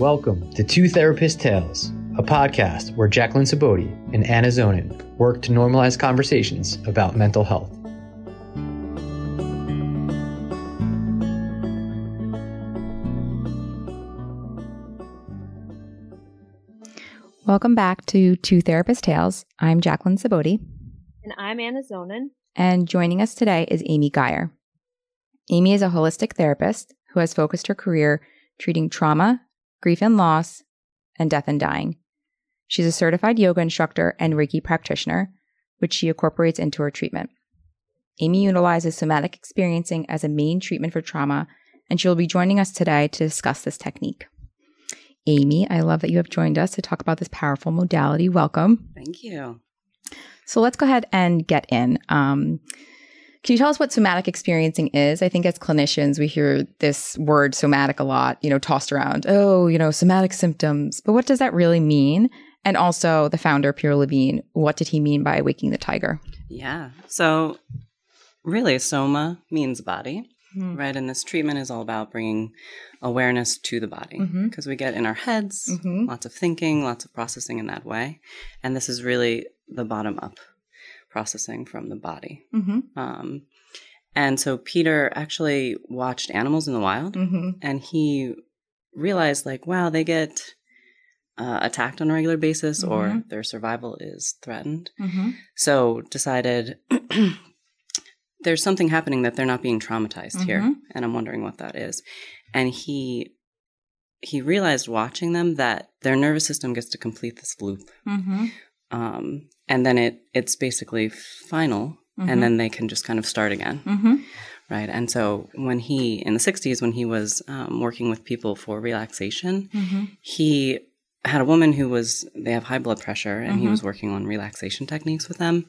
Welcome to Two Therapist Tales, a podcast where Jacqueline Saboti and Anna Zonin work to normalize conversations about mental health. Welcome back to Two Therapist Tales. I'm Jacqueline Saboti. And I'm Anna Zonin. And joining us today is Amy Geyer. Amy is a holistic therapist who has focused her career treating trauma, grief and loss, and death and dying. She's a certified yoga instructor and Reiki practitioner, which she incorporates into her treatment. Amy utilizes somatic experiencing as a main treatment for trauma, and she will be joining us today to discuss this technique. Amy, I love that you have joined us to talk about this powerful modality. Welcome. Thank you. So let's go ahead and get in. Um, can you tell us what somatic experiencing is? I think as clinicians, we hear this word somatic a lot, you know, tossed around. Oh, you know, somatic symptoms. But what does that really mean? And also, the founder, Peter Levine, what did he mean by waking the tiger? Yeah. So, really, soma means body, Mhm. right? And this treatment is all about bringing awareness to the body because we get in our heads Mhm. lots of thinking, lots of processing in that way. And this is really the bottom up processing from the body. Mm-hmm. Um, and so, Peter actually watched animals in the wild Mm-hmm. and he realized, like, wow, they get. Uh, attacked on a regular basis, or Mhm. their survival is threatened. Mm-hmm. So decided there's something happening that they're not being traumatized here, Mhm. and I'm wondering what that is. And he he realized watching them that their nervous system gets to complete this loop, Mm-hmm. Um, and then it it's basically final, and then they can just kind of start again, Mm-hmm. right? And so when he in the '60s, when he was um, working with people for relaxation, Mm-hmm. he had a woman who was they have high blood pressure and he Mhm. was working on relaxation techniques with them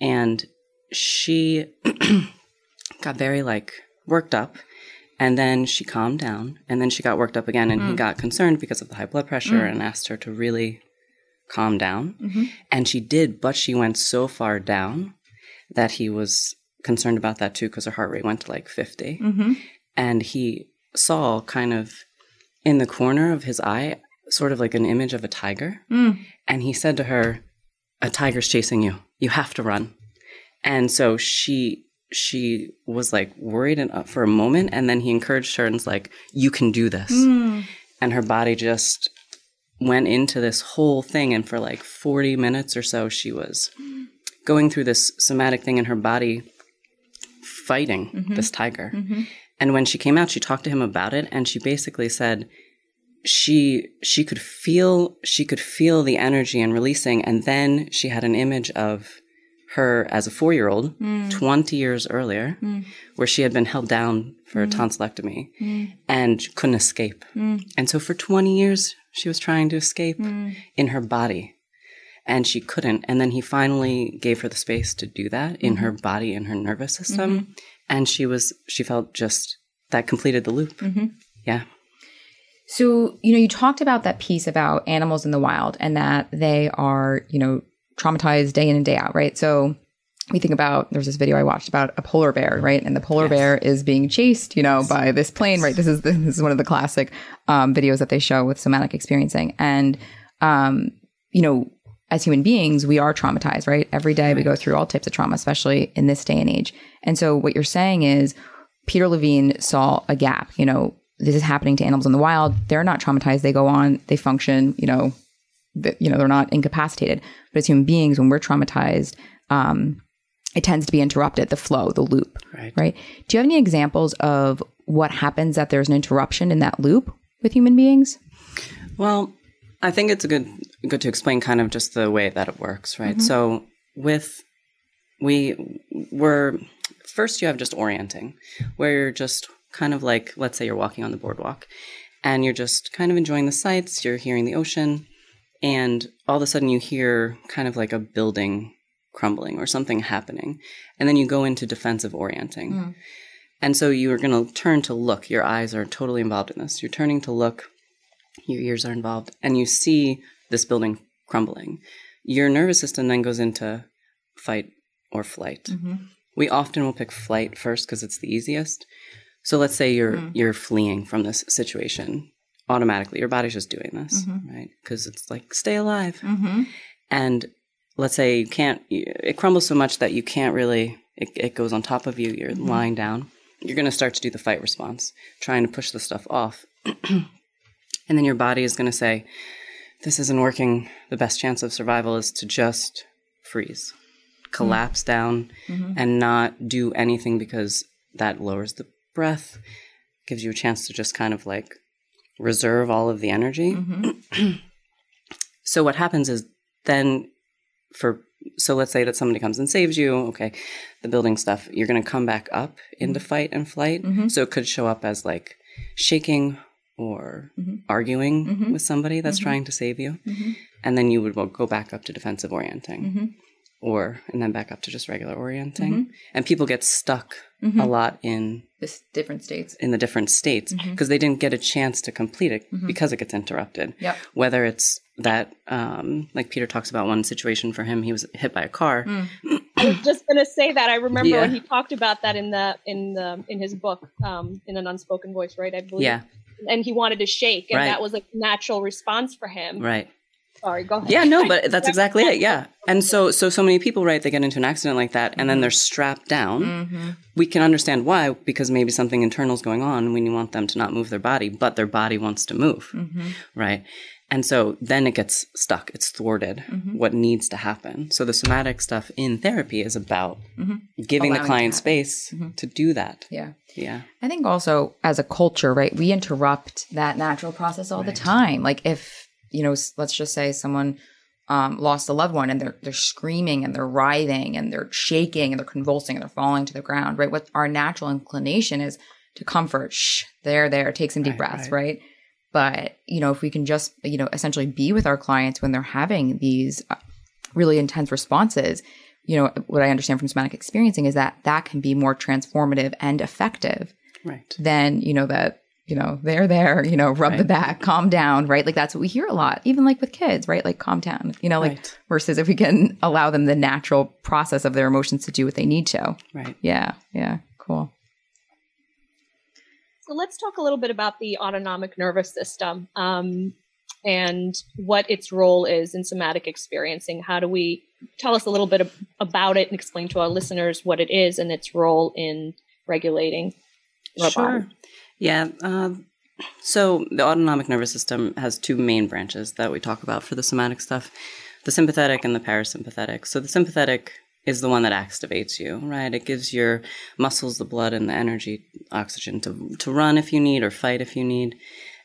and she got very like worked up and then she calmed down and then she got worked up again and he Mm. got concerned because of the high blood pressure Mm. and asked her to really calm down Mm-hmm. and she did but she went so far down that he was concerned about that too because her heart rate went to like 50 Mm-hmm. and he saw kind of in the corner of his eye sort of like an image of a tiger Mm. and he said to her a tiger's chasing you you have to run and so she she was like worried and, uh, for a moment and then he encouraged her and was like you can do this Mm. and her body just went into this whole thing and for like 40 minutes or so she was going through this somatic thing in her body fighting Mhm. this tiger Mm-hmm. and when she came out she talked to him about it and she basically said she she could feel she could feel the energy and releasing and then she had an image of her as a 4-year-old Mm. 20 years earlier Mm. where she had been held down for a Mm. tonsillectomy Mm. and couldn't escape Mm. and so for 20 years she was trying to escape Mm. in her body and she couldn't and then he finally gave her the space to do that in her body and her nervous system and she was she felt just that completed the loop Mhm. yeah So, you know, you talked about that piece about animals in the wild and that they are, you know, traumatized day in and day out, right? So we think about there's this video I watched about a polar bear, right? And the polar Yes. bear is being chased, you know, by this plane, right? This is this is one of the classic um, videos that they show with somatic experiencing, and um, you know, as human beings, we are traumatized, right? Every day we go through all types of trauma, especially in this day and age. And so what you're saying is Peter Levine saw a gap, you know, this is happening to animals in the wild. They're not traumatized. They go on, they function, you know, th- you know, they're not incapacitated. But as human beings, when we're traumatized, um, it tends to be interrupted, the flow, the loop, right right? Do you have any examples of what happens that there's an interruption in that loop with human beings? well i think it's a good good to explain kind of just the way that it works right Mhm. so with we were first you have just orienting where you're just kind of like let's say you're walking on the boardwalk and you're just kind of enjoying the sights you're hearing the ocean and all of a sudden you hear kind of like a building crumbling or something happening and then you go into defensive orienting Mm. and so you're going to turn to look your eyes are totally involved in this you're turning to look your ears are involved and you see this building crumbling your nervous system then goes into fight or flight Mm-hmm. we often will pick flight first because it's the easiest so let's say you're Mm. you're fleeing from this situation automatically. Your body's just doing this, right? Because it's like stay alive. Mm-hmm. And let's say you can't, it crumbles so much that you can't really. It, it goes on top of you. You're mm-hmm. lying down. You're going to start to do the fight response, trying to push the stuff off, and then your body is going to say, "This isn't working. The best chance of survival is to just freeze, mm-hmm. collapse down, mm-hmm. and not do anything because that lowers the breath, gives you a chance to just kind of like reserve all of the energy. so what happens is then for so let's say that somebody comes and saves you, okay, the building stuff, you're going to come back up into mm-hmm. fight and flight. Mm-hmm. So it could show up as like shaking or mm-hmm. arguing with somebody that's trying to save you. And then you would well, go back up to defensive orienting or and then back up to just regular orienting. Mm-hmm. And people get stuck mm-hmm. a lot in This different states. in the different states mm-hmm. because they didn't get a chance to complete it because it gets interrupted. Yep. Whether it's that, um, like Peter talks about one situation for him, he was hit by a car. Mm. I was just gonna say that. I remember Yeah. when he talked about that in the in the in his book, um, in an unspoken voice, right? I believe. Yeah, And he wanted to shake, and Right. that was a natural response for him. right. Sorry, go ahead. Yeah, no, but that's exactly it. Yeah. And so, so, so many people, right, they get into an accident like that and then they're strapped down. Mm-hmm. We can understand why, because maybe something internal is going on when you want them to not move their body, but their body wants to move. Mm-hmm. Right. And so then it gets stuck. It's thwarted Mm-hmm. what needs to happen. So the somatic stuff in therapy is about giving Allowing the client to space to do that. Yeah. Yeah. I think also as a culture, right, we interrupt that natural process all the time. Like if, you know, let's just say someone um, lost a loved one and they're they're screaming and they're writhing and they're shaking and they're convulsing and they're falling to the ground, right? What our natural inclination is to comfort, shh, there, there, take some deep Right, breaths, right. But, you know, if we can just, you know, essentially be with our clients when they're having these uh, really intense responses, you know, what I understand from somatic experiencing is that that can be more transformative and effective Right. Than you know that you know they're there you know rub the back calm down right like that's what we hear a lot even like with kids right like calm down you know like Right. versus if we can allow them the natural process of their emotions to do what they need to Right. yeah yeah cool So let's talk a little bit about the autonomic nervous system um, and what its role is in somatic experiencing. How do we tell us a little bit ab- about it and explain to our listeners what it is and its role in regulating Sure. body? Yeah. Um, so the autonomic nervous system has two main branches that we talk about for the somatic stuff the sympathetic and the parasympathetic. So the sympathetic is the one that activates you, right? It gives your muscles the blood and the energy, oxygen to, to run if you need or fight if you need.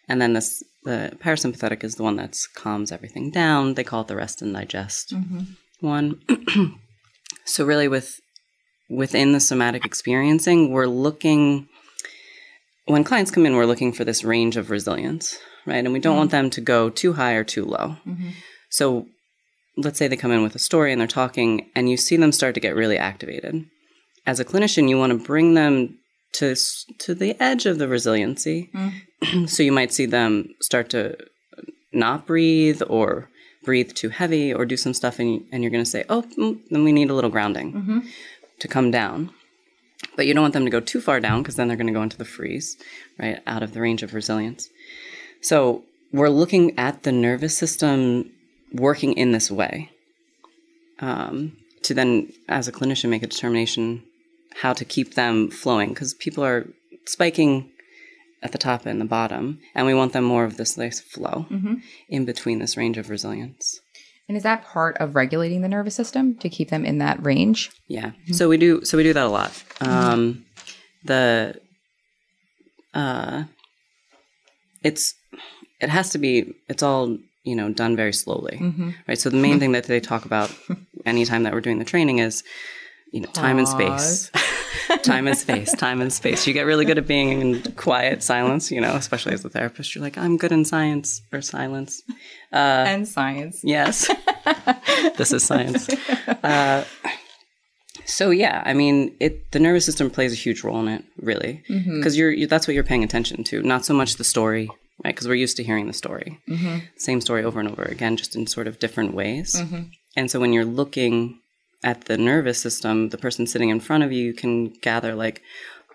And then this, the parasympathetic is the one that calms everything down. They call it the rest and digest one. so really with within the somatic experiencing, we're looking when clients come in, we're looking for this range of resilience, right? And we don't want mm-hmm. them to go too high or too low. Mm-hmm. So let's say they come in with a story and they're talking, and you see them start to get really activated. As a clinician, you want to bring them to to the edge of the resiliency. Mm. so you might see them start to not breathe or breathe too heavy or do some stuff, and, and you're going to say, "Oh, mm, then we need a little grounding mm-hmm. to come down." But you don't want them to go too far down because then they're going to go into the freeze, right, out of the range of resilience. So we're looking at the nervous system working in this way um, to then, as a clinician, make a determination how to keep them flowing because people are spiking at the top and the bottom, and we want them more of this nice flow in between this range of resilience. And is that part of regulating the nervous system to keep them in that range Yeah. So we do so we do that a lot. Um the uh it's it has to be it's all, you know, done very slowly. Right? So the main thing that they talk about anytime that we're doing the training is you know, time and space. time and space, time and space. You get really good at being in quiet silence, you know, especially as a therapist. You're like, I'm good in science or silence. Uh, and science Yes. this is science. Uh, so yeah, I mean, it the nervous system plays a huge role in it, really, because you're, you that's what you're paying attention to, not so much the story, right? Because we're used to hearing the story, same story over and over again, just in sort of different ways. And so when you're looking at the nervous system, the person sitting in front of you, you can gather like,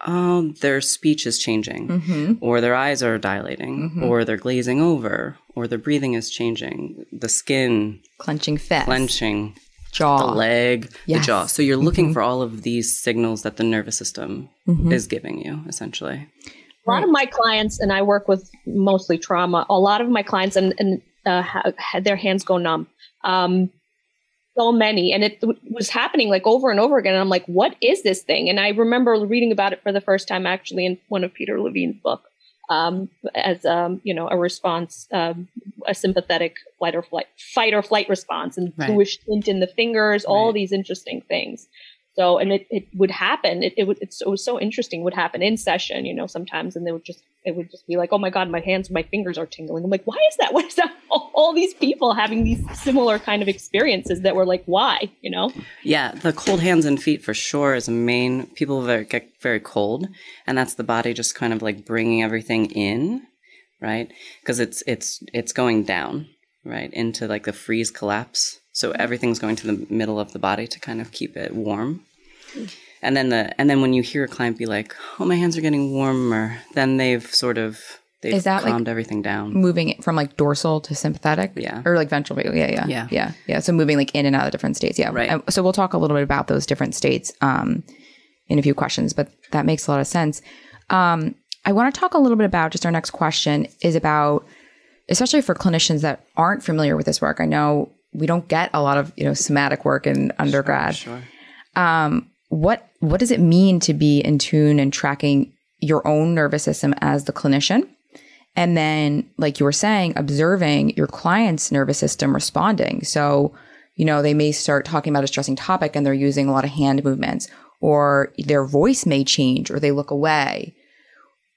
oh, their speech is changing, Mm-hmm. or their eyes are dilating, or they're glazing over, or their breathing is changing, the skin Clenching fist, clenching, jaw. the leg, Yes. Mm-hmm. the jaw. So you're looking for all of these signals that the nervous system is giving you, essentially. a lot of my clients and i work with mostly trauma a lot of my clients and, and uh, ha- their hands go numb um, so many and it was happening like over and over again and i'm like what is this thing and i remember reading about it for the first time actually in one of peter levine's book um, as um, you know a response um, a sympathetic flight or flight fight or flight response and Right. bluish tint in the fingers all Right. these interesting things so, and it, it would happen. It, it, would, it was so interesting. Would happen in session, you know, sometimes, and they would just, it would just be like, oh my god, my hands, my fingers are tingling. I'm like, why is that? What is that? All, all these people having these similar kind of experiences that were like, why, you know? Yeah, the cold hands and feet for sure is a main. People get very cold, and that's the body just kind of like bringing everything in, right? Because it's it's it's going down, right, into like the freeze collapse. So everything's going to the middle of the body to kind of keep it warm. And then the and then when you hear a client be like, "Oh, my hands are getting warmer," then they've sort of they've Is that, like, calmed everything down. moving it from like dorsal to sympathetic Yeah. or like ventral vagal yeah yeah Yeah. yeah yeah so moving like in and out of different states yeah Right. So we'll talk a little bit about those different states um in a few questions but that makes a lot of sense um i want to talk a little bit about just our next question is about especially for clinicians that aren't familiar with this work i know we don't get a lot of you know somatic work in undergrad Sure. What what does it mean to be in tune and tracking your own nervous system as the clinician? And then like you were saying observing your client's nervous system responding. So you know they may start talking about a stressing topic and they're using a lot of hand movements or their voice may change or they look away.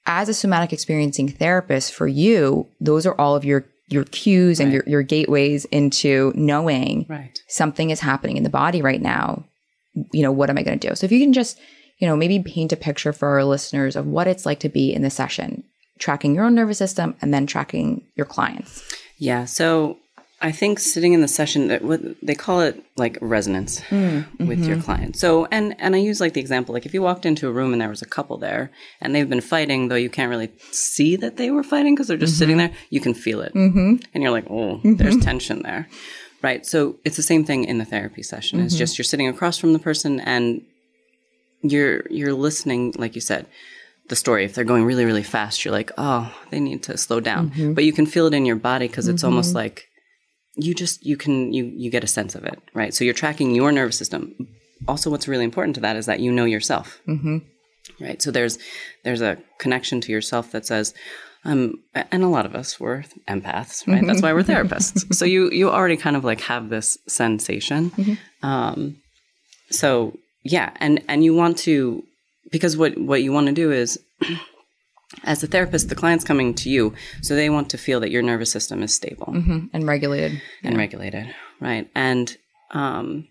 As a somatic experiencing therapist for you those are all of your your cues and your, your gateways into knowing Right. something is happening in the body right now you know what am i going to do so if you can just you know maybe paint a picture for our listeners of what it's like to be in the session tracking your own nervous system and then tracking your clients Yeah. So I think sitting in the session that what they call it like resonance hmm, with your mm-hmm. client. So and and I use like the example like if you walked into a room and there was a couple there and they've been fighting though you can't really see that they were fighting because they're just mm-hmm. sitting there you can feel it mm-hmm. and you're like oh mm-hmm. there's tension there right. So it's the same thing in the therapy session. It's mm-hmm. just you're sitting across from the person and you're you're listening like you said the story. If they're going really really fast you're like oh they need to slow down. Mm-hmm. But you can feel it in your body because it's almost mm-hmm. like you just you can you you get a sense of it. Right. So you're tracking your nervous system. Also what's really important to that is that you know yourself. Mm-hmm. right. So there's there's a connection to yourself that says um and a lot of us were empaths right? That's why we're therapists. So you you already kind of like have this sensation. Um so yeah and and you want to because what what you want to do is as a therapist the client's coming to you so they want to feel that your nervous system is stable. And regulated. And regulated right? And um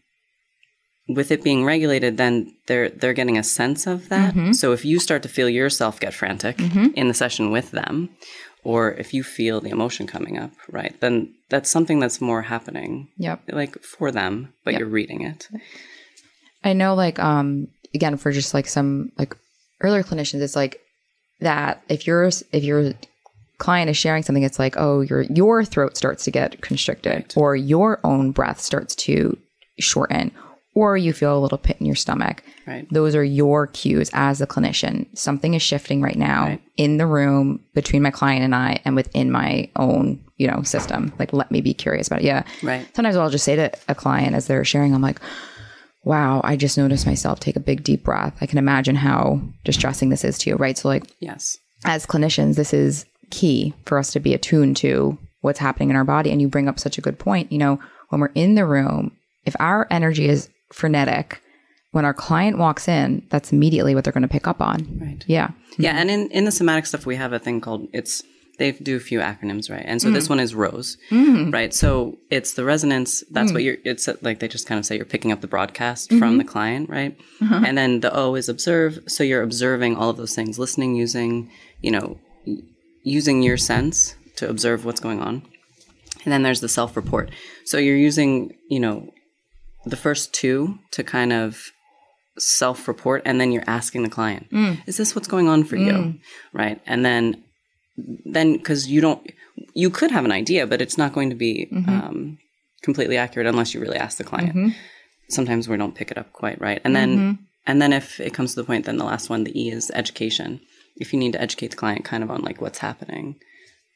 with it being regulated then they're they're getting a sense of that. So if you start to feel yourself get frantic in the session with them or if you feel the emotion coming up right then that's something that's more happening yep. like for them but you're reading it. I know, like, um, again, for just like some like earlier clinicians, it's like that if your if your client is sharing something, it's like, oh, your your throat starts to get constricted, Right. or your own breath starts to shorten, or you feel a little pit in your stomach. right Those are your cues as a clinician. Something is shifting right now Right. in the room between my client and I, and within my own, you know, system. Like, let me be curious about it. Yeah. right Sometimes I'll just say to a client as they're sharing, I'm like, wow, I just noticed myself take a big deep breath. I can imagine how distressing this is to you, right? So, like, yes as clinicians, this is key for us to be attuned to what's happening in our body. And you bring up such a good point. You know, when we're in the room, if our energy is frenetic, when our client walks in, that's immediately what they're going to pick up on. right Yeah. Yeah, and in, in the somatic stuff, we have a thing called it's. They do a few acronyms, right? And so this mm. one is ROSE, mm. right? So it's the resonance. That's what mm. you're. It's like they just kind of say you're picking up the broadcast mm-hmm. from the client, right? Uh-huh. And then the O is observe. So you're observing all of those things, listening, using, you know, using your sense to observe what's going on. And then there's the self report. So you're using, you know, the first two to kind of self report and then you're asking the client, Mm. is this what's going on for you? Right. And then, then because you don't, you could have an idea, but it's not going to be Mm-hmm. um, completely accurate unless you really ask the client. Mhm. Sometimes we don't pick it up quite right. And then, Mm-hmm. and then if it comes to the point, then the last one, the E is education. If you need to educate the client kind of on like what's happening.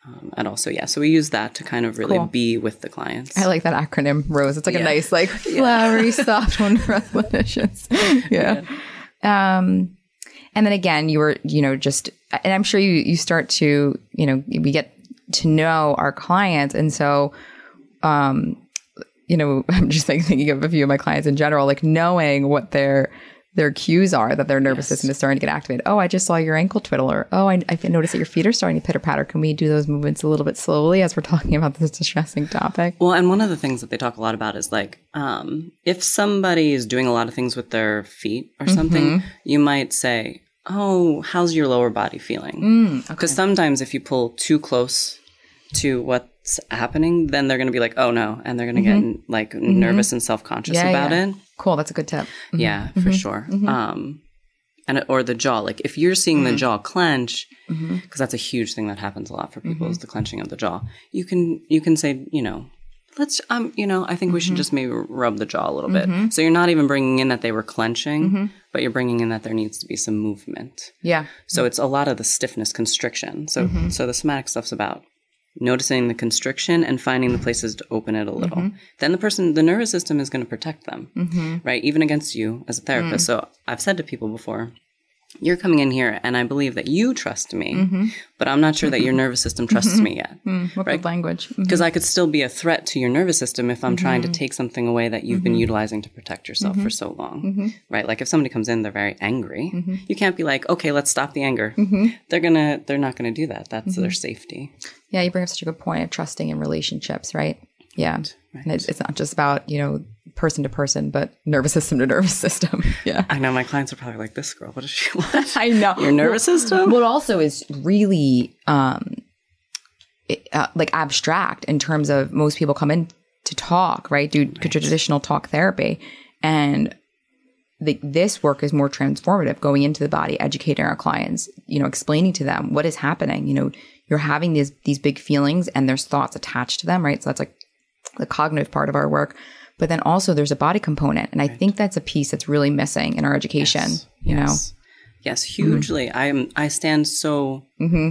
Um, and also, yeah, so we use that to kind of really Cool. be with the clients. I like that acronym, Rose. It's like a nice, like flowery, soft one for clinicians. yeah. Um, and then again, you were, you know, just, and I'm sure you you start to, you know, we get to know our clients, and so, um, you know, I'm just like thinking of a few of my clients in general, like knowing what their their cues are that their nervous system is starting to get activated. Oh, I just saw your ankle twiddle, or oh, I, I noticed that your feet are starting to pitter patter. Can we do those movements a little bit slowly as we're talking about this distressing topic? Well, and one of the things that they talk a lot about is like, um, if somebody is doing a lot of things with their feet or something, you might say, "Oh, how's your lower body feeling?" Mm, Because sometimes if you pull too close to what's happening, then they're going to be like, "Oh no," and they're going to get mm-hmm. like mm-hmm. nervous and self conscious Yeah, about yeah. it. Cool. That's a good tip. Mm-hmm. Yeah, for sure. Um, and or the jaw, like if you're seeing the jaw clench, because that's a huge thing that happens a lot for people is the clenching of the jaw. You can you can say, you know, let's um, you know, I think we should just maybe rub the jaw a little bit. So you're not even bringing in that they were clenching, but you're bringing in that there needs to be some movement. Yeah. So it's a lot of the stiffness constriction. So so the somatic stuff's about noticing the constriction and finding the places to open it a little. Mm-hmm. Then the person, the nervous system is going to protect them, mm-hmm. right? Even against you as a therapist. Mm. So I've said to people before, you're coming in here and I believe that you trust me, mm-hmm. but I'm not sure that your mm-hmm. nervous system trusts mm-hmm. me yet. What Right. language? Because I could still be a threat to your nervous system if I'm trying to take something away that you've been utilizing to protect yourself for so long, right? Like if somebody comes in, they're very angry. You can't be like, okay, let's stop the anger. They're gonna, they're not gonna do that. That's their safety. Yeah, you bring up such a good point of trusting in relationships, right? Yeah. And it's, it's not just about, you know, person to person, but nervous system to nervous system. yeah. I know my clients are probably like, this girl, what does she want? I know. Your nervous system? What also is really um, it, uh, like abstract in terms of most people come in to talk, right? Do traditional talk therapy, and the, this work is more transformative. Going into the body, educating our clients, you know, explaining to them what is happening. You know, you're having these these big feelings, and there's thoughts attached to them, right? So that's like the cognitive part of our work. But then also there's a body component, and I think that's a piece that's really missing in our education. You know, Yes. Yes, hugely. I am. I stand so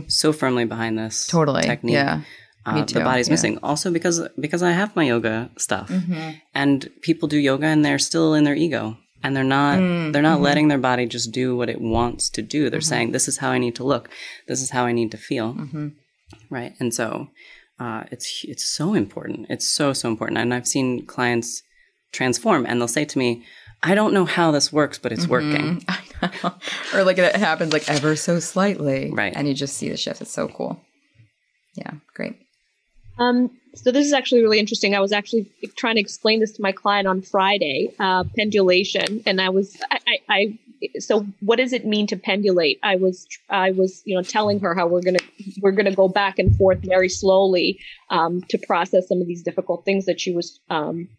so firmly behind this Mm-hmm. Totally. technique. Yeah. Uh, Me the too. body's Yeah. missing. Also because because I have my yoga stuff, Mm-hmm. and people do yoga and they're still in their ego, and they're not Mm, they're not mm-hmm. letting their body just do what it wants to do. They're saying this is how I need to look, this is how I need to feel, Mm-hmm. right? And so uh, it's it's so important. It's so so important. And I've seen clients transform, and they'll say to me. I don't know how this works, but it's working. I know. or like it happens like ever so slightly. Right. And you just see the shift. It's so cool. Yeah. Great. Um, so this is actually really interesting. I was actually trying to explain this to my client on Friday, uh, pendulation, and I was, I, I, I, so what does it mean to pendulate? I was, I was, you know, telling her how we're gonna, we're gonna go back and forth very slowly um, to process some of these difficult things that she was um,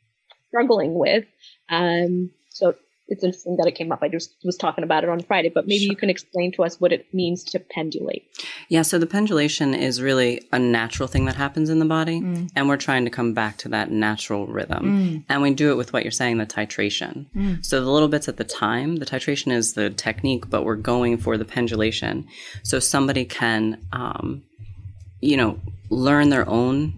struggling with. Um, so it's interesting that it came up. I just was talking about it on Friday, but maybe you can explain to us what it means to pendulate. Yeah, so the pendulation is really a natural thing that happens in the body, Mm. and we're trying to come back to that natural rhythm. And we do it with what you're saying, the titration. Mm. So the little bits at the time, the titration is the technique, but we're going for the pendulation. So somebody can, um, you know, learn their own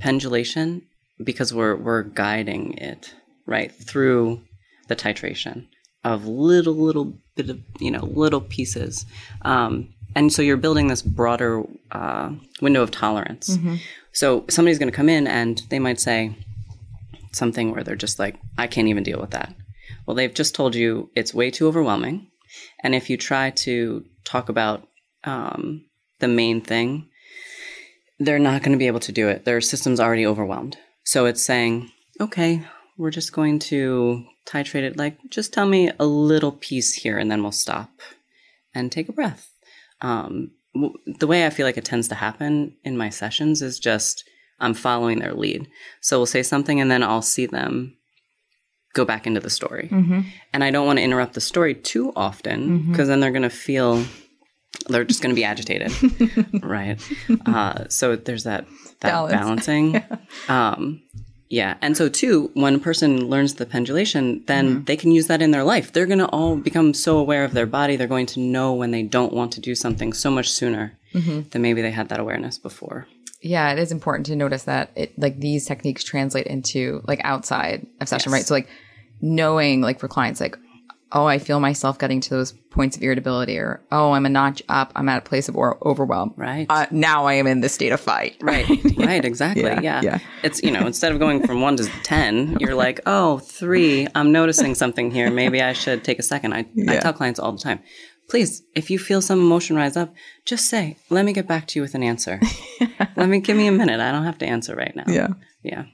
pendulation because we're we're guiding it right through the titration of little little bit of you know little pieces. Um, and so you're building this broader uh, window of tolerance. So somebody's going to come in and they might say something where they're just like i can't even deal with that. Well they've just told you it's way too overwhelming. And if you try to talk about um, the main thing they're not going to be able to do it. Their system's already overwhelmed. So it's saying okay we're just going to titrate it like just tell me a little piece here and then we'll stop and take a breath um, w- the way i feel like it tends to happen in my sessions is just i'm following their lead so we'll say something and then i'll see them go back into the story. Mm-hmm. And I don't want to interrupt the story too often because then they're going to feel they're just going to be agitated, right? Uh, so there's that that Balance. balancing. Um, yeah, and so too, when a person learns the pendulation, then Mm-hmm. they can use that in their life. They're going to all become so aware of their body. They're going to know when they don't want to do something so much sooner Mm-hmm. than maybe they had that awareness before. Yeah, it is important to notice that it like these techniques translate into like outside of session, Yes. right? So like knowing like for clients like oh, I feel myself getting to those points of irritability or oh, I'm a notch up, I'm at a place of overwhelm. Right. Uh, now I am in the state of fight. Right, right, exactly. Yeah, Yeah, yeah. It's, you know, instead of going from one to 10, you're like, oh, three, I'm noticing something here. Maybe I should take a second. I, I tell clients all the time, please, if you feel some emotion rise up, just say, let me get back to you with an answer. let me, give me a minute. I don't have to answer right now. Yeah. Yeah.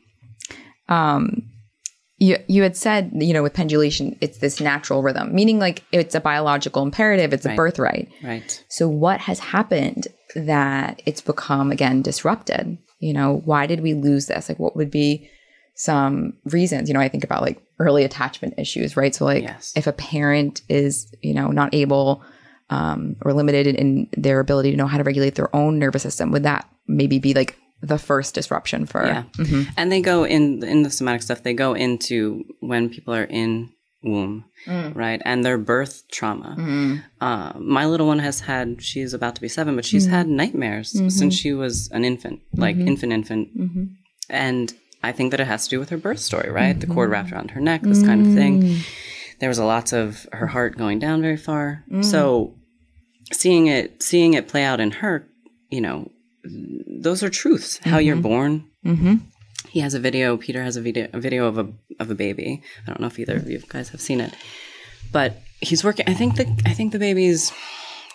You you had said, you know, with pendulation, it's this natural rhythm, meaning like it's a biological imperative, it's a birthright. Right. So what has happened that it's become again disrupted? You know, why did we lose this? Like what would be some reasons? You know, I think about like early attachment issues, right? So like Yes. if a parent is, you know, not able um, or limited in their ability to know how to regulate their own nervous system, would that maybe be like the first disruption for Yeah. Mm-hmm. And they go in, in the somatic stuff, they go into when people are in womb, mm. right? And their birth trauma. Mm-hmm. Uh, my little one has had, she's about to be seven, but she's mm-hmm. had nightmares since she was an infant, like infant, infant. And I think that it has to do with her birth story, right? The cord wrapped around her neck, this kind of thing. There was a lots of her heart going down very far. Mm. So seeing it, seeing it play out in her, you know, those are truths. How you're mm-hmm. born. Mm-hmm. He has a video. Peter has a video, a video of a of a baby. I don't know if either of you guys have seen it, but he's working. I think the I think the baby's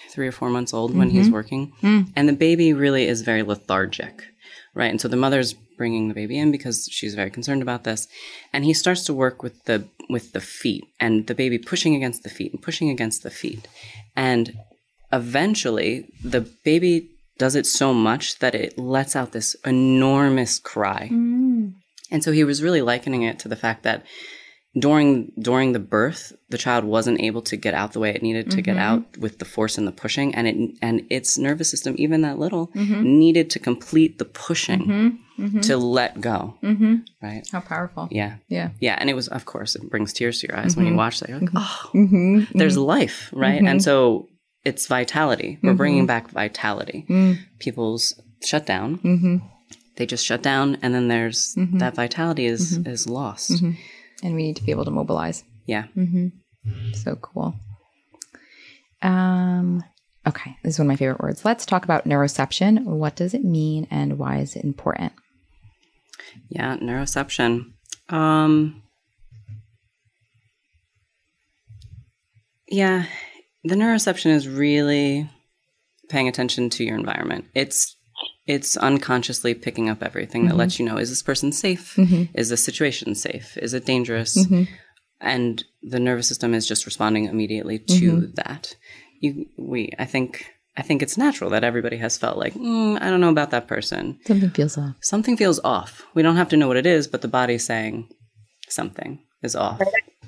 three or four months old when he's mm-hmm. working, mm. and the baby really is very lethargic, right? And so the mother's bringing the baby in because she's very concerned about this, and he starts to work with the with the feet and the baby pushing against the feet and pushing against the feet, and eventually the baby does it so much that it lets out this enormous cry. Mm. And so he was really likening it to the fact that during during the birth, the child wasn't able to get out the way it needed to get mm-hmm. out with the force and the pushing, and it and its nervous system, even that little, mm-hmm. needed to complete the pushing mm-hmm. to let go. Right? How powerful. Yeah. Yeah. Yeah, and it was, of course, it brings tears to your eyes when you watch that. You're like, oh, there's life, right? And so it's vitality. We're bringing mm-hmm. back vitality. Mm. People's shut down. Mm-hmm. They just shut down, and then there's mm-hmm. that vitality is is lost. And we need to be able to mobilize. Yeah. So cool. Um, okay, this is one of my favorite words. Let's talk about neuroception. What does it mean and why is it important? Yeah, neuroception. Um, yeah, the neuroception is really paying attention to your environment. It's it's unconsciously picking up everything that mm-hmm. lets you know is this person safe? Mm-hmm. Is this situation safe? Is it dangerous? Mm-hmm. And the nervous system is just responding immediately to that. You, we, I think, I think it's natural that everybody has felt like, mm, I don't know about that person Something feels off. something feels off. We don't have to know what it is, but the body's saying something is off.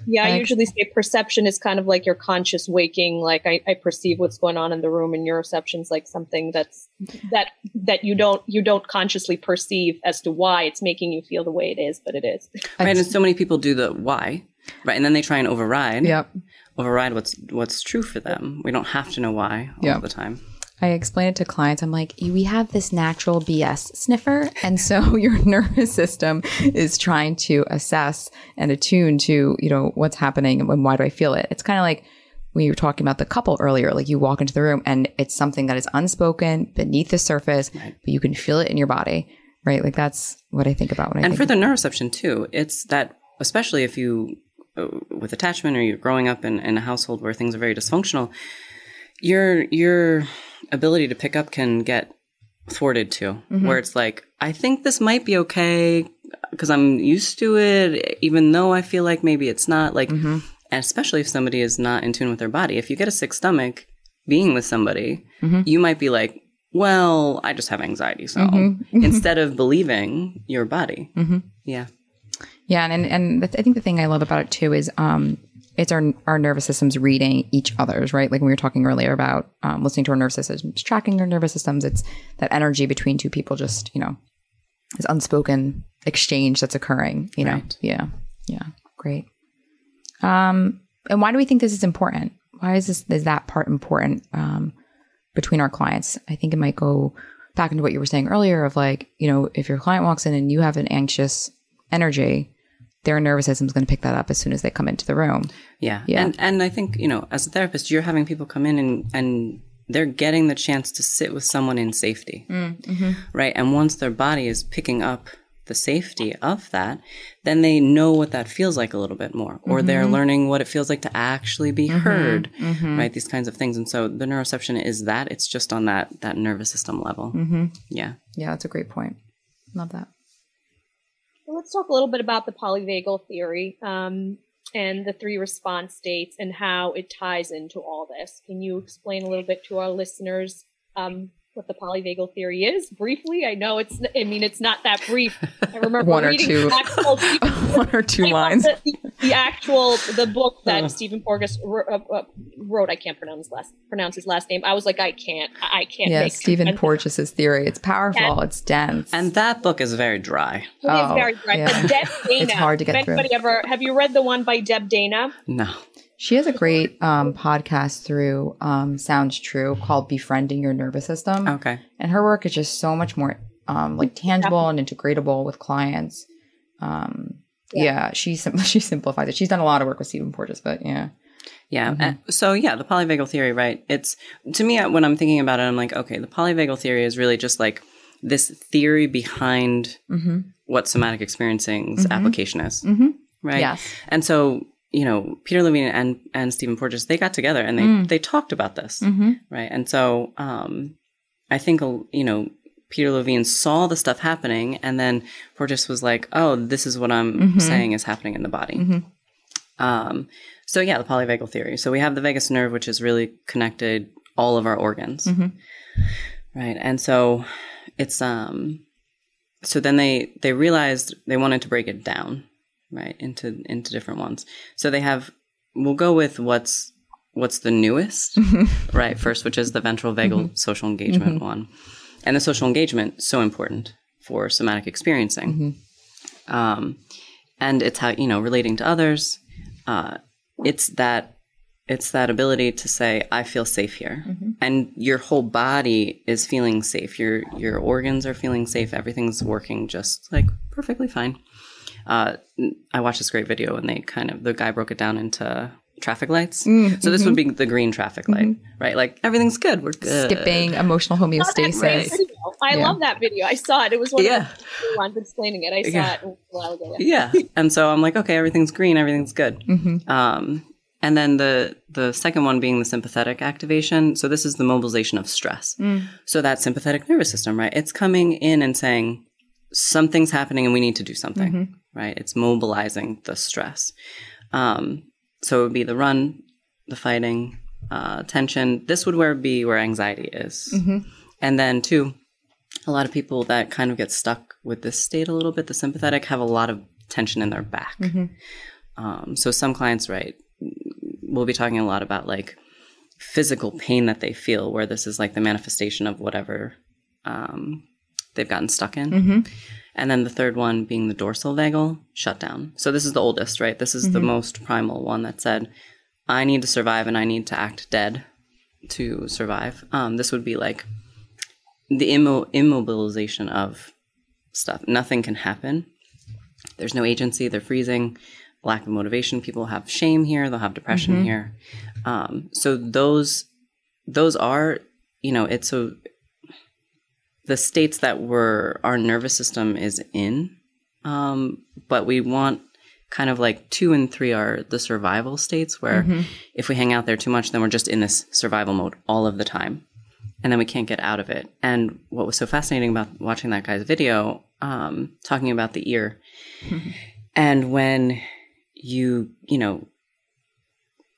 Yeah, I I usually say perception is kind of like your conscious waking. Like I, I perceive what's going on in the room, and neuroception's like something that's that that you don't you don't consciously perceive as to why it's making you feel the way it is, but it is. Right. And so many people do the why, right? And then they try and override, Yep. override what's what's true for them. We don't have to know why all Yep. the time. I explain it to clients. I'm like, we have this natural BS sniffer. And so your nervous system is trying to assess and attune to, you know, what's happening and why do I feel it? It's kind of like when you were talking about the couple earlier, like you walk into the room and it's something that is unspoken beneath the surface, but you can feel it in your body, right? Like that's what I think about when I And for the neuroception too, it's that especially if you uh, with attachment or you're growing up in, in a household where things are very dysfunctional, your your ability to pick up can get thwarted too. Mm-hmm. Where it's like, I think this might be okay because I'm used to it, even though I feel like maybe it's not. Like, and especially if somebody is not in tune with their body. If you get a sick stomach being with somebody, mm-hmm. you might be like, well, I just have anxiety. So instead of believing your body, yeah. Yeah, and and, and I think the thing I love about it too is um, it's our our nervous systems reading each other's right. Like when we were talking earlier about um, listening to our nervous systems, tracking our nervous systems. It's that energy between two people, just you know, this unspoken exchange that's occurring. You know, Right. yeah, yeah, great. Um, and why do we think this is important? Why is this is that part important um, between our clients? I think it might go back into what you were saying earlier of like, you know, if your client walks in and you have an anxious energy, their nervous system is going to pick that up as soon as they come into the room. Yeah. Yeah. And and I think, you know, as a therapist, you're having people come in and and they're getting the chance to sit with someone in safety. Mm, mm-hmm. Right? And once their body is picking up the safety of that, then they know what that feels like a little bit more or they're mm-hmm. learning what it feels like to actually be mm-hmm. heard. Right? These kinds of things. And so the neuroception is that it's just on that that nervous system level. Yeah. Yeah, that's a great point. Love that. Well, let's talk a little bit about the polyvagal theory um, and the three response states and how it ties into all this. Can you explain a little bit to our listeners um, what the polyvagal theory is briefly? I know it's, I mean, it's not that brief. I remember One or two. actual, One or two lines. The, the actual the book that Stephen Porges wr- uh, uh, wrote. I can't pronounce his last pronounce his last name. I was like, I can't, I I can't. Yeah, make Stephen sense. Porges' theory. It's powerful. Yeah. It's dense. And that book is very dry. It is Oh, very dry. yeah. But Deb Dana. It's hard to get through. ever have you read the one by Deb Dana? No. She has a great um, podcast through um, Sounds True called Befriending Your Nervous System. Okay. and her work is just so much more um, like tangible and integratable with clients. Um, yeah. she sim- she simplifies it. She's done a lot of work with Stephen Porges, but yeah, Yeah. And so yeah, the polyvagal theory, right? It's to me when I'm thinking about it, I'm like, okay, the polyvagal theory is really just like this theory behind what somatic experiencing's application is, right? Yes. And so you know, Peter Levine and and Stephen Porges, they got together and they they talked about this, right? And so um, I think you know. Peter Levine saw the stuff happening, and then Porges was like, "Oh, this is what I'm saying is happening in the body." Um, so yeah, the polyvagal theory. So we have the vagus nerve, which is really connected all of our organs, right? And so it's um, so then they they realized they wanted to break it down, right, into into different ones. So they have. We'll go with what's what's the newest, right? First, which is the ventral vagal social engagement one, and the social engagement so important for somatic experiencing. Um, and it's how you know relating to others uh, it's that it's that ability to say i feel safe here and your whole body is feeling safe your your organs are feeling safe everything's working just like perfectly fine uh, i watched this great video and they kind of the guy broke it down into traffic lights so this would be the green traffic light right like everything's good we're good skipping emotional Saw that homeostasis. video. I Yeah. love that video. I saw it. It was one Yeah. of the ones explaining it. I saw Yeah. it a while ago. Yeah. yeah and so i'm like okay everything's green everything's good um, and then the the second one being the sympathetic activation so this is the mobilization of stress so that sympathetic nervous system right it's coming in and saying something's happening and we need to do something right? It's mobilizing the stress. Um, so it would be the run the fighting uh, tension. This would where be where anxiety is. And then two a lot of people that kind of get stuck with this state a little bit, the sympathetic, have a lot of tension in their back. Um, so some clients, right, we'll be talking a lot about like physical pain that they feel, where this is like the manifestation of whatever um, they've gotten stuck in. And then the third one being the dorsal vagal shutdown. So this is the oldest, right? This is the most primal one that said, I need to survive and I need to act dead to survive. Um, this would be like the immo- immobilization of stuff. Nothing can happen. There's no agency. They're freezing. Lack of motivation. People have shame here. They'll have depression here. Um, so those those are you know it's a the states that we're our nervous system is in. Um, but we want kind of like two and three are the survival states where if we hang out there too much, then we're just in this survival mode all of the time and then we can't get out of it. And what was so fascinating about watching that guy's video, um, talking about the ear, and when you, you know,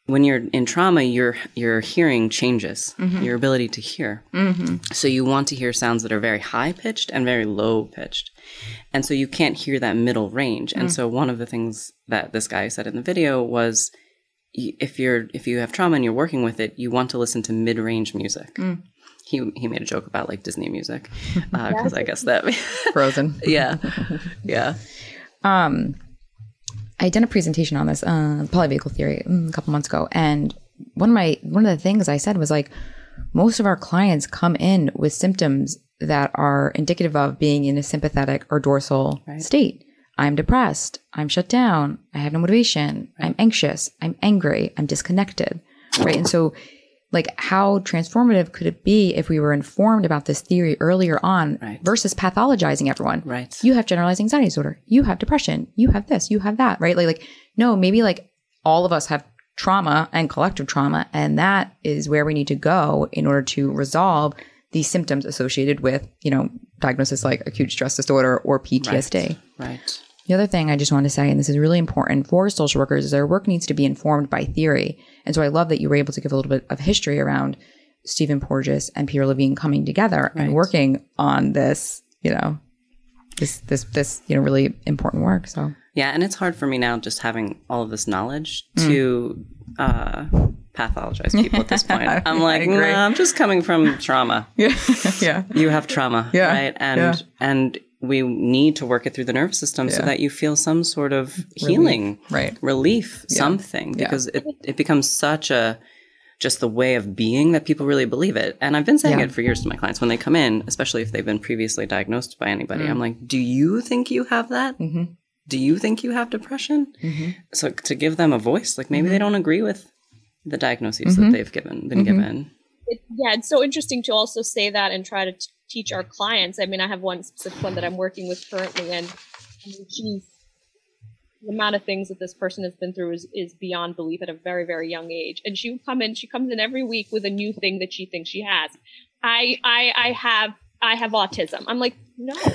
when you're in trauma, your your hearing changes, mm-hmm. your ability to hear. Mm-hmm. So you want to hear sounds that are very high pitched and very low pitched, and so you can't hear that middle range. And mm. so one of the things that this guy said in the video was, if you're if you have trauma and you're working with it, you want to listen to mid range music. Mm. He he made a joke about like Disney music uh, because I guess that Frozen. yeah yeah Um, I did a presentation on this uh, polyvagal theory mm, a couple months ago, and one of my one of the things I said was like, most of our clients come in with symptoms that are indicative of being in a sympathetic or dorsal state. I'm depressed. I'm shut down. I have no motivation. I'm anxious. I'm angry. I'm disconnected. Right. And so, like, how transformative could it be if we were informed about this theory earlier on Right. versus pathologizing everyone? right. You have generalized anxiety disorder. You have depression. You have this. You have that right? Like like no maybe like all of us have trauma and collective trauma and that is where we need to go in order to resolve the symptoms associated with you know diagnosis like acute stress disorder or PTSD right the other thing I just want to say, and this is really important for social workers, is their work needs to be informed by theory. And so I love that you were able to give a little bit of history around Stephen Porges and Peter Levine coming together and working on this, you know, this this this you know really important work. So Yeah, and it's hard for me now just having all of this knowledge Mm. to uh, pathologize people at this point. I'm like, nah, I'm just coming from trauma. yeah, yeah, You have trauma, Yeah, right? And yeah. and we need to work it through the nervous system so that you feel some sort of healing, right. relief, something, Yeah. because it it becomes such a just the way of being that people really believe it. And I've been saying Yeah. it for years to my clients when they come in, especially if they've been previously diagnosed by anybody. Mm. I'm like, do you think you have that? Mm-hmm. Do you think you have depression? Mm-hmm. So to give them a voice, like maybe they don't agree with the diagnoses Mm-hmm. that they've given been given. it, yeah, it's so interesting to also say that and try to t- teach our clients. I mean, I have one specific one that I'm working with currently, and she's the amount of things that this person has been through is, is beyond belief at a very, very young age. And she would come in, she comes in every week with a new thing that she thinks she has. I, I, I have, I have autism. I'm like, no.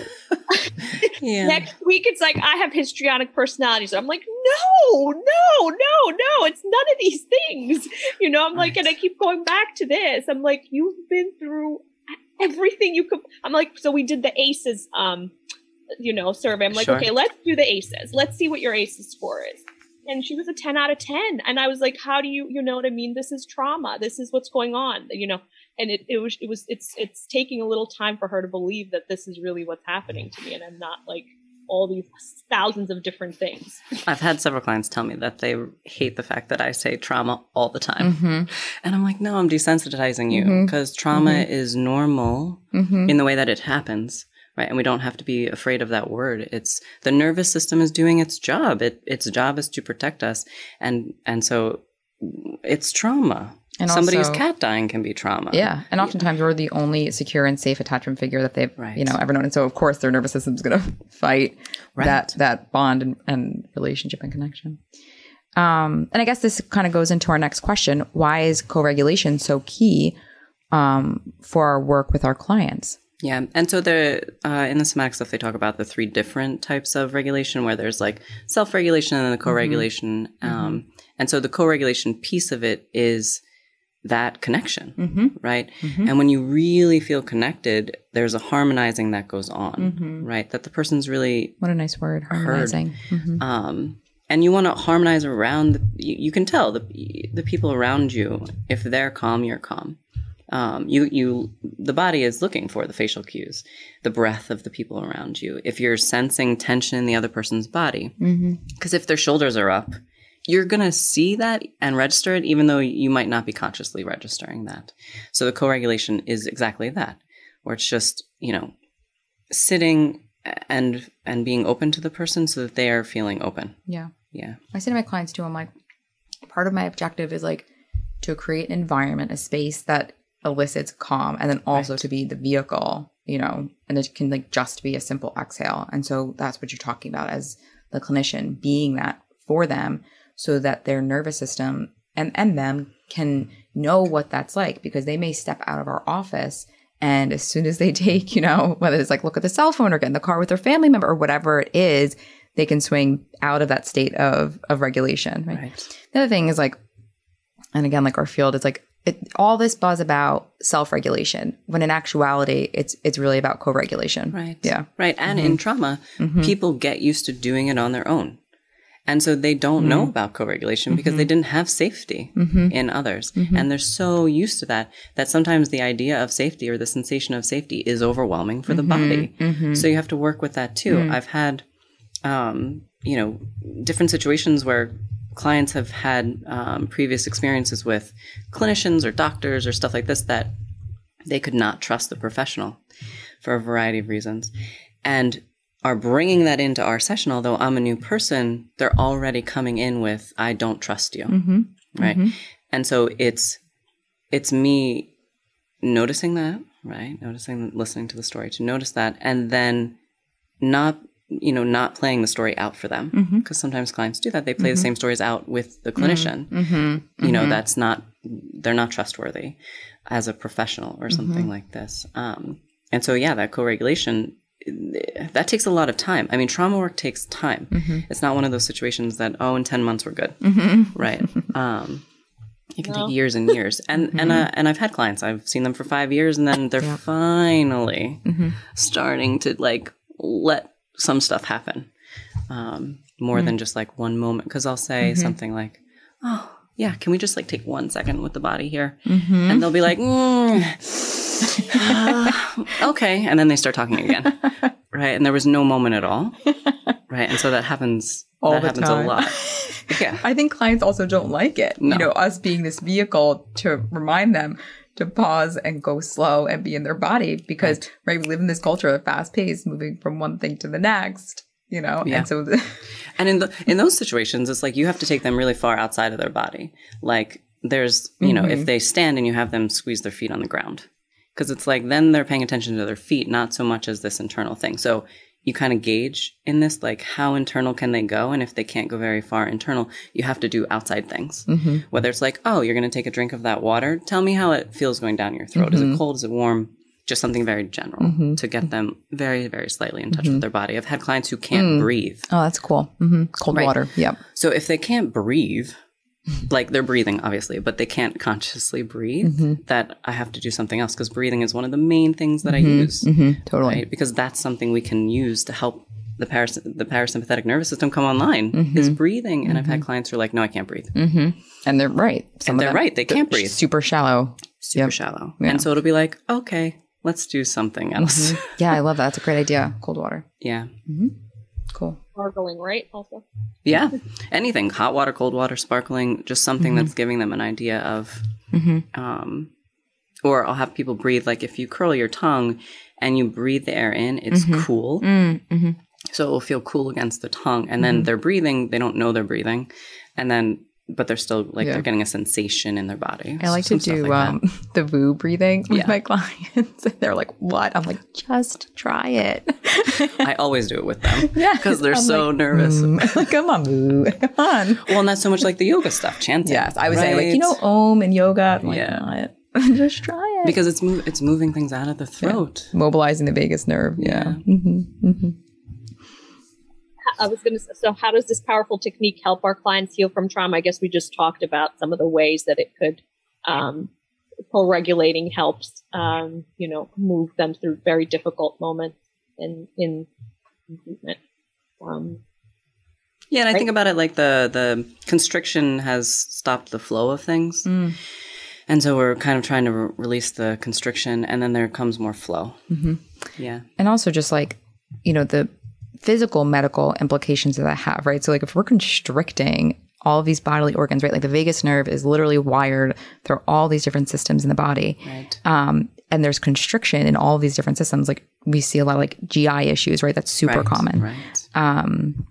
Yeah. Next week, it's like I have histrionic personality. So I'm like, no, no, no, no, it's none of these things. You know, I'm like, and I keep going back to this. I'm like, you've been through everything you could. I'm like, so we did the ACEs, um, you know, survey. I'm like, Sure. okay, let's do the ACEs. Let's see what your ACEs score is. And she was a 10 out of 10. And I was like, how do you, you know what I mean? This is trauma. This is what's going on, you know? And it, it was, it was, it's, it's taking a little time for her to believe that this is really what's happening to me. And I'm not like all these thousands of different things. I've had several clients tell me that they hate the fact that I say trauma all the time. Mm-hmm. And I'm like, no, I'm desensitizing you because trauma is normal Mm-hmm. in the way that it happens. Right. And we don't have to be afraid of that word. It's the nervous system is doing its job. It, its job is to protect us. And, and so it's trauma. And Somebody's also- cat dying can be trauma. Yeah, and oftentimes we're the only secure and safe attachment figure that they've Right. you know ever known, and so of course their nervous system's going to fight Right. that that bond and, and relationship and connection. Um, and I guess this kind of goes into our next question: Why is co-regulation so key um, for our work with our clients? Yeah, and so the uh, in the somatic stuff they talk about the three different types of regulation, where there's like self-regulation and the co-regulation. Um, and so the co-regulation piece of it is that connection, Mm-hmm. right? And when you really feel connected, there's a harmonizing that goes on, Mhm. right? That the person's really What a nice word, harmonizing. Mhm. um, and you want to harmonize around. The, you, you can tell the the people around you if they're calm, you're calm. Um, you you the body is looking for the facial cues, the breath of the people around you. If you're sensing tension in the other person's body, because if their shoulders are up, you're gonna see that and register it, even though you might not be consciously registering that. So the co-regulation is exactly that, where it's just you know sitting and and being open to the person so that they are feeling open. Yeah. Yeah. I say to my clients too, I'm like, part of my objective is like to create an environment, a space that elicits calm, and then also to be the vehicle, you know, and it can like just be a simple exhale. And so that's what you're talking about as the clinician being that for them so that their nervous system and, and them can know what that's like because they may step out of our office and as soon as they take, you know, whether it's like look at the cell phone or get in the car with their family member or whatever it is, they can swing out of that state of of regulation. Right. Right. The other thing is like and again, like our field, it's like it, all this buzz about self-regulation when in actuality it's it's really about co-regulation Right. yeah Right. And in mm-hmm. trauma, mm-hmm. people get used to doing it on their own. And so they don't know mm-hmm. about co regulation because they mm-hmm. didn't have safety mm-hmm. in others. And they're so used to that that sometimes the idea of safety or the sensation of safety is overwhelming for the body. So you have to work with that too. Mm. I've had, um, you know, different situations where clients have had um, previous experiences with clinicians or doctors or stuff like this that they could not trust the professional for a variety of reasons. And are bringing that into our session although i'm a new person they're already coming in with i don't trust you. Mm-hmm. Right? Mm-hmm. And so it's it's me noticing that right? Noticing listening to the story to notice that and then not you know not playing the story out for them. Mm-hmm. Because sometimes clients do that. They play the same stories out with the clinician. You know that's not they're not trustworthy as a professional or something like this. Um, and so yeah that co-regulation that takes a lot of time. I mean trauma work takes time. It's not one of those situations that oh in 10 months we're good. Right. Um, it can No. take years and years. And and uh, and i've had clients. I've seen them for five years and then they're finally starting to like let some stuff happen um, more than just like one moment. Because i'll say something like oh yeah can we just like take one second with the body here? And they'll be like mm, uh, okay. And then they start talking again. Right? And there was no moment at all. Right? And so that happens All that the happens time. a lot. Yeah. I think clients also don't like it No. you know us being this vehicle to remind them to pause and go slow and be in their body because right, we live in this culture of fast pace, moving from one thing to the next you know? Yeah. and so the, And in the in those situations, it's like you have to take them really far outside of their body. Like there's, you know, if mm-hmm. they stand and you have them squeeze their feet on the ground, because it's like then they're paying attention to their feet, not so much as this internal thing. So you kind of gauge in this, like how internal can they go, and if they can't go very far internal, you have to do outside things. Mm-hmm. Whether it's like, oh, you're going to take a drink of that water. Tell me how it feels going down your throat. Is it mm-hmm. cold? Is it warm? Just something very general mm-hmm. to get them very, very slightly in touch mm-hmm. with their body. I've had clients who can't mm. breathe. oh that's cool hmm cold Right. water yep So if they can't breathe, like they're breathing obviously, but they can't consciously breathe, mm-hmm. that I have to do something else because breathing is one of the main things that I use, hmm totally right? Because that's something we can use to help the paras- the parasympathetic nervous system come online is breathing. And I've had clients who are like, no, I can't breathe. and they're right some And of they're them- right, they can't breathe. super shallow Super Yep. shallow. And so it'll be like, okay, let's do something mm-hmm. else. yeah i love that that's a great idea cold water yeah. Mm-hmm. cool Gargling, right? Also. Yeah. Anything, hot water, cold water, sparkling, just something mm-hmm. that's giving them an idea of, um, or I'll have people breathe like if you curl your tongue and you breathe the air in, it's cool. Mm, mm-hmm. So it will feel cool against the tongue. And then they're breathing, they don't know they're breathing. And then, but they're still like Yeah. they're getting a sensation in their body. I like to do like that. um, the voo breathing with Yeah. my clients. And they're like, "What?" I'm like, "Just try it." I always do it with them Yeah, because they're I'm so nervous. like, come on, voo, come on. Well, and that's so much like the yoga stuff, chanting. Yes, I was saying like, you know, right? Om and yoga. I'm like, Yeah. Just try it. because it's mov- it's moving things out of the throat. Mobilizing the vagus nerve. Yeah. hmm I was going to. So, how does this powerful technique help our clients heal from trauma? I guess we just talked about some of the ways that it could. Um, co-regulating helps, um, you know, move them through very difficult moments in in movement. Um, Yeah, and I Right. think about it like the the constriction has stopped the flow of things, Mm. and so we're kind of trying to re- release the constriction, and then there comes more flow. Mhm. Yeah, And also just like, you know, the physical medical implications that I have, right? So like if we're constricting all of these bodily organs, right? Like the vagus nerve is literally wired through all these different systems in the body. right. Um, and there's constriction in all these different systems. Like we see a lot of like GI issues, right? That's super right, common. Right. Um,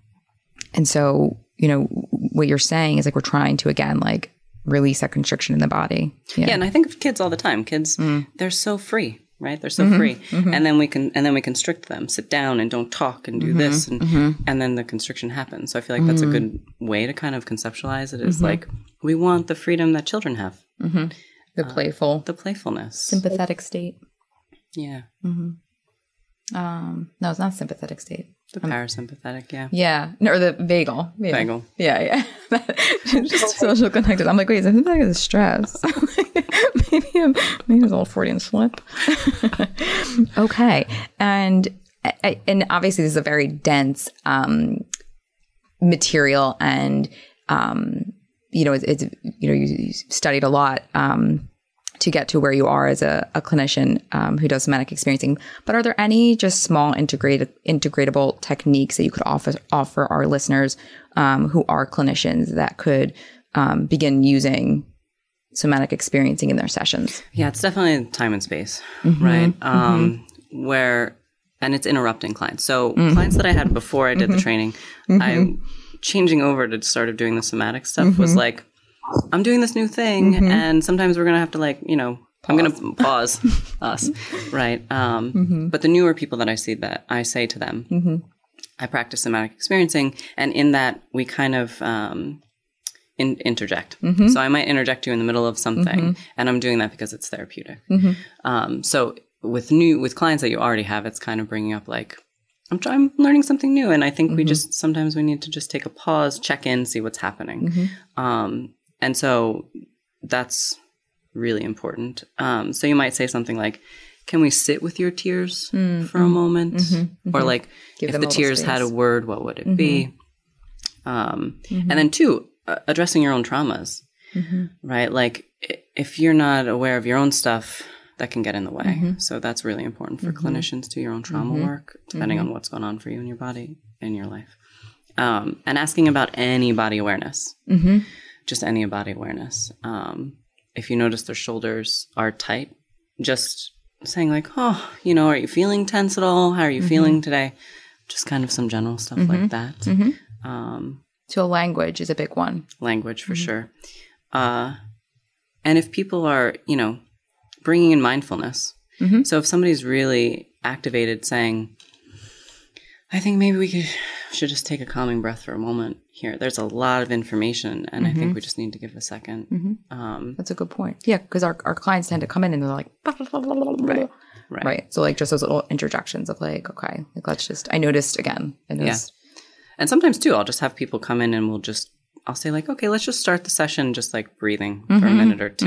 and so, you know, what you're saying is like we're trying to again like release that constriction in the body. Yeah. and I think of kids all the time. Kids, they're so free, right? They're so mm-hmm. free, mm-hmm. and then we can and then we constrict them. Sit down and don't talk and do mm-hmm. this, and and then the constriction happens. So I feel like that's a good way to kind of conceptualize it. Is like we want the freedom that children have, The uh, playful, the playfulness. sympathetic state. Yeah. Um, no, it's not sympathetic state. The parasympathetic, yeah. Yeah, no, or the vagal. Yeah. Vagal. Yeah, yeah. Just social connected. I'm like, wait, isn't that is stress? maybe I'm maybe it's all Freudian slip. okay, and and obviously this is a very dense um, material, and um, you know, it's, it's you know, you, you studied a lot. Um, to get to where you are as a, a clinician um, who does somatic experiencing. But are there any just small integrated integratable techniques that you could offer offer our listeners um, who are clinicians that could um, begin using somatic experiencing in their sessions? Yeah, it's definitely time and space, mm-hmm, right? Um, mm-hmm. Where and it's interrupting clients. So mm-hmm. clients that I had before I did the mm-hmm. training, I Mm-hmm. changing over to started doing the somatic stuff was like I'm doing this new thing, Mm-hmm. and sometimes we're gonna have to like, you know, I'm gonna pause us, right? Um, Mm-hmm. But the newer people that I see, that I say to them, I practice somatic experiencing, and in that we kind of um, in, interject. Mm-hmm. So I might interject you in the middle of something, and I'm doing that because it's therapeutic. Mm-hmm. Um, so with new with clients that you already have, it's kind of bringing up like. I'm trying, I'm learning something new, and I think Mm-hmm. we just sometimes we need to just take a pause, check in, see what's happening. Mm-hmm. Um, and so that's really important. Um, so you might say something like, Can we sit with your tears for a moment? Or like, Mm-hmm. Give if the tears had a. Mm-hmm. word, what would it be? Um, And then, two, uh, addressing your own traumas, Mm-hmm. right? Like, if you're not aware of your own stuff, that can get in the way. Mm-hmm. So that's really important for clinicians to your own trauma work, depending Mm-hmm. on what's going on for you in your body in your life. Um, and asking about any body awareness Mm-hmm. Just any body awareness. Um, if you notice their shoulders are tight, just saying like, "Oh, you know, are you feeling tense at all? How are you feeling today?" Just kind of some general stuff like that. Um, So language is a big one. language for sure. Uh, and if people are, you know, bringing in mindfulness. Mhm. So if somebody's really activated, saying, "I think maybe we could should just take a calming breath for a moment here." There's a lot of information, and I think we just need to give a 2nd Mhm. Um, That's a good point. Yeah, because our, our clients tend to come in and they're like, Right. right. right. So like just those little interjections of like, okay, like let's just. I noticed again. I noticed. And sometimes too, I'll just have people come in and we'll just, I'll say like, okay, let's just start the session just like breathing for a minute or 2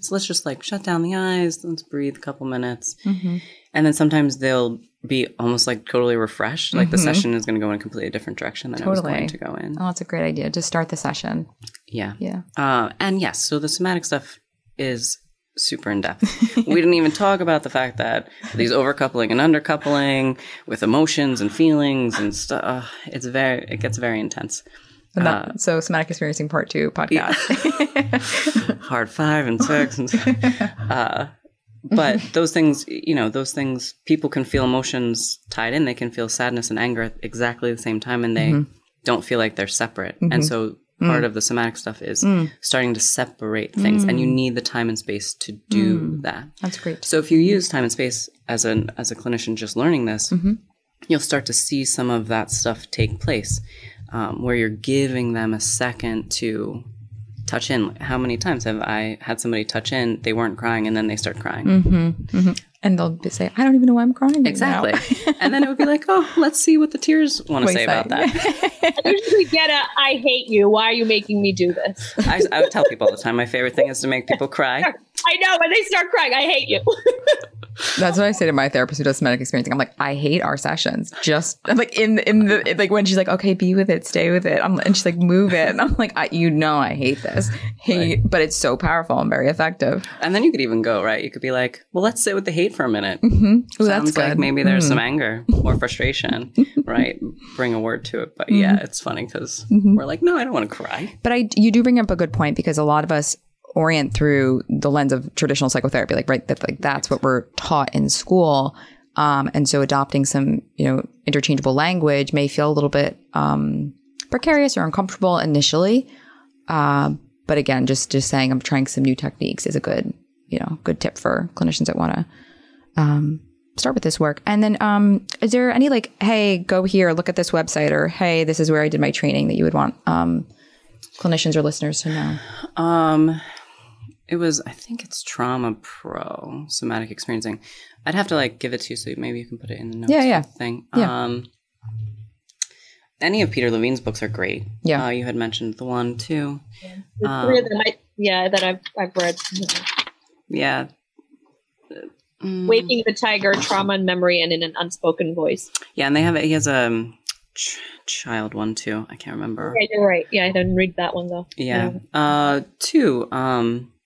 So let's just like shut down the eyes, let's breathe a couple minutes. And then sometimes they'll be almost like totally refreshed. Like the session is going to go in a completely different direction than it was Totally. going to go in. Oh, that's a great idea. Just start the session. Yeah. Yeah. Uh, and yes, so the somatic stuff is super in depth. we didn't even talk about the fact that these overcoupling and undercoupling with emotions and feelings and stuff. Uh, it's very, it gets very intense. And that, so somatic experiencing part two podcast. Hard five and six, and uh, but those things, you know, those things, people can feel emotions tied in. They can feel sadness and anger at exactly the same time, and they mm-hmm. don't feel like they're separate. And mm-hmm. so mm. part of the somatic stuff is mm. starting to separate things, and you mm. need the time and space to do that. That's great. So if you use time and space as an as a clinician just learning this, mm-hmm. you'll start to see some of that stuff take place, um, where you're giving them a second to touch in. How many times have I had somebody touch in? They weren't crying, and then they start crying. Mm-hmm, mm-hmm. And they'll be say, I don't even know why I'm crying. right now." Exactly. and then it would be like, oh, let's see what the tears want to say say. about that. I usually get a I hate you. Why are you making me do this? I, I would tell people all the time. My favorite thing is to make people cry. I know when they start crying, I hate you. That's what I say to my therapist who does somatic experiencing. I'm like, I hate our sessions. Just I'm like in in the like when she's like, okay, be with it, stay with it. I'm and she's like, move it. And I'm like, I, you know, I hate this, hate, but it's so powerful and very effective. And then you could even go right. You could be like, well, let's sit with the hate for a minute. Ooh, that's Sounds like good. Mm-hmm. maybe there's some anger or frustration, right? Bring a word to it. But Mm-hmm. yeah, it's funny because we're like, no, I don't want to cry. But I, you do bring up a good point because a lot of us orient through the lens of traditional psychotherapy, like right, that like that's what we're taught in school, um, and so adopting some you know interchangeable language may feel a little bit um, precarious or uncomfortable initially. Uh, but again, just just saying I'm trying some new techniques is a good you know good tip for clinicians that want to um, start with this work. And then, um, is there any like, hey, go here, look at this website, or hey, this is where I did my training that you would want um, clinicians or listeners to know? Um, It was, I think it's Trauma Pro, somatic experiencing. I'd have to like give it to you so maybe you can put it in the notes. Yeah, yeah. Thing. Yeah. Um, any of Peter Levine's books are great. Yeah. Uh, you had mentioned the one too. The Um, three of them, I, yeah, that I've I've read. Yeah. Mm. Waking the Tiger, Trauma and Memory, and in an Unspoken Voice. Yeah, and they have he has a um, ch- child one too. I can't remember. Yeah, you're right. Yeah, I didn't read that one though. Yeah. Uh, two. Um, let's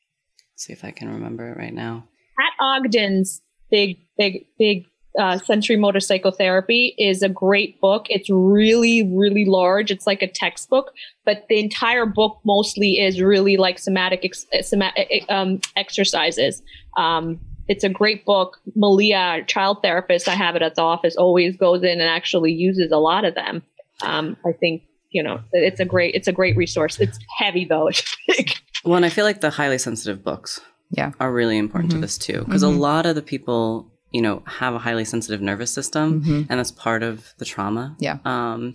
see if I can remember it right now. Pat Ogden's big, big, big uh, sensorimotor psychotherapy is a great book. It's really, really large. It's like a textbook, but the entire book mostly is really like somatic ex- uh, soma- uh, um, exercises. Um, it's a great book. Malia, child therapist, I have it at the office, always goes in and actually uses a lot of them. Um, I think you know it's a great it's a great resource. It's heavy though. It's big. Well, and I feel like the highly sensitive books Yeah. are really important Mhm. to this too, because Mhm. a lot of the people, you know, have a highly sensitive nervous system, Mhm. and that's part of the trauma. Yeah. Um,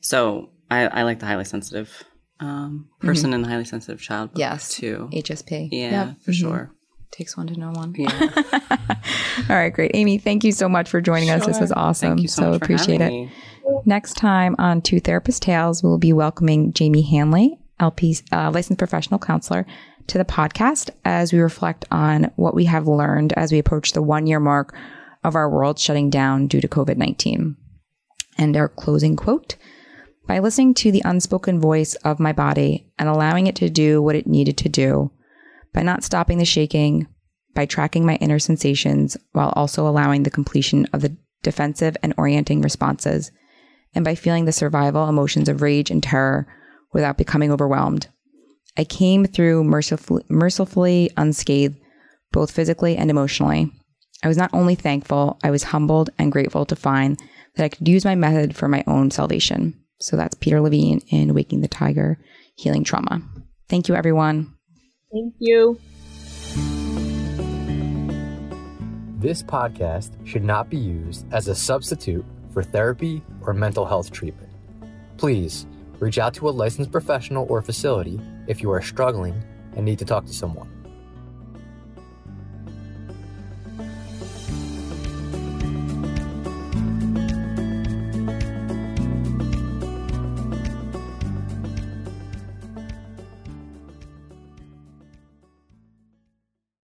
so I, I like the highly sensitive um, person and the highly sensitive child. book Mm-hmm. Yes. too. HSP. Yeah, Yep. for Mhm. sure. Takes one to know one. Yeah. All right, great. Amy, thank you so much for joining us. This was awesome. Thank you so, much appreciate having it. me. Next time on Two Therapist Tales, we'll be welcoming Jamie Hanley, LPC uh, licensed professional counselor, to the podcast as we reflect on what we have learned as we approach the one year mark of our world shutting down due to COVID 19. And our closing quote By listening to the unspoken voice of my body and allowing it to do what it needed to do, by not stopping the shaking, by tracking my inner sensations while also allowing the completion of the defensive and orienting responses, and by feeling the survival emotions of rage and terror without becoming overwhelmed. I came through mercifully, mercifully unscathed, both physically and emotionally. I was not only thankful, I was humbled and grateful to find that I could use my method for my own salvation. So that's Peter Levine in Waking the Tiger, Healing Trauma. Thank you, everyone. Thank you. This podcast should not be used as a substitute for therapy or mental health treatment. Please reach out to a licensed professional or facility if you are struggling and need to talk to someone.